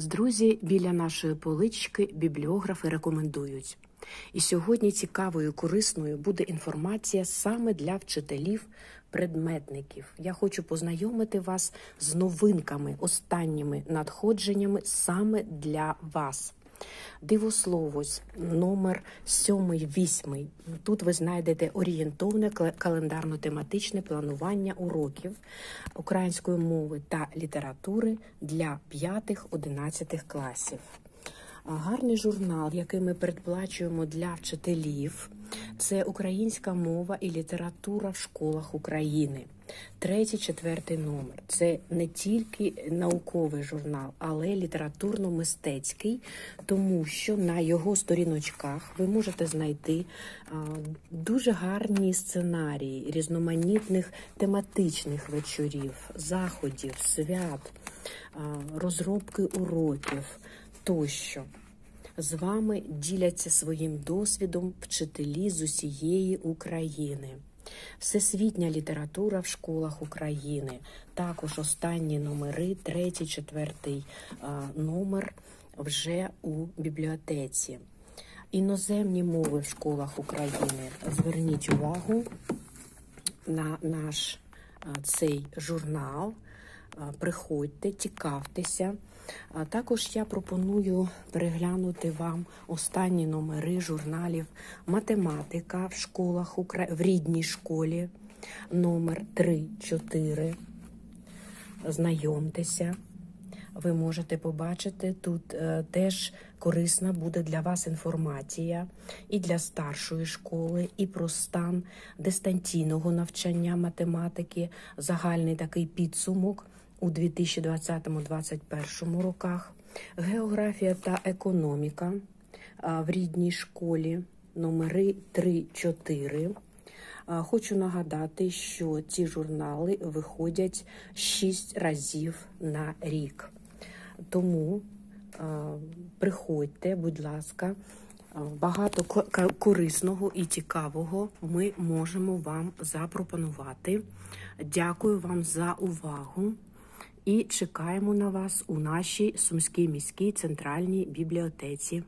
Друзі, біля нашої полички бібліографи рекомендують. І сьогодні цікавою і корисною буде інформація саме для вчителів предметників. Я хочу познайомити вас з новинками, останніми надходженнями саме для вас. Дивословось, номер 7-8. Тут ви знайдете орієнтовне кал- календарно-тематичне планування уроків української мови та літератури для 5-11 класів. Гарний журнал, який ми передплачуємо для вчителів, це українська мова і література в школах України. Третій, четвертий номер. Це не тільки науковий журнал, але літературно-мистецький, тому що на його сторіночках ви можете знайти дуже гарні сценарії різноманітних тематичних вечорів, заходів, свят, розробки уроків тощо. З вами діляться своїм досвідом вчителі з усієї України. Всесвітня література в школах України. Також останні номери, третій, четвертий номер вже у бібліотеці. Іноземні мови в школах України. Зверніть увагу на наш цей журнал. Приходьте, цікавтеся. Також я пропоную переглянути вам останні номери журналів Математика в школах в рідній школі номер 3-4. Знайомтеся. Ви можете побачити тут е, теж корисна буде для вас інформація і для старшої школи, і про стан дистанційного навчання математики, загальний такий підсумок у 2020-2021 роках, географія та економіка а, в рідній школі номери 3-4. Хочу нагадати, що ці журнали виходять 6 разів на рік. Тому приходьте, будь ласка, багато корисного і цікавого ми можемо вам запропонувати. Дякую вам за увагу і чекаємо на вас у нашій Сумській міській центральній бібліотеці.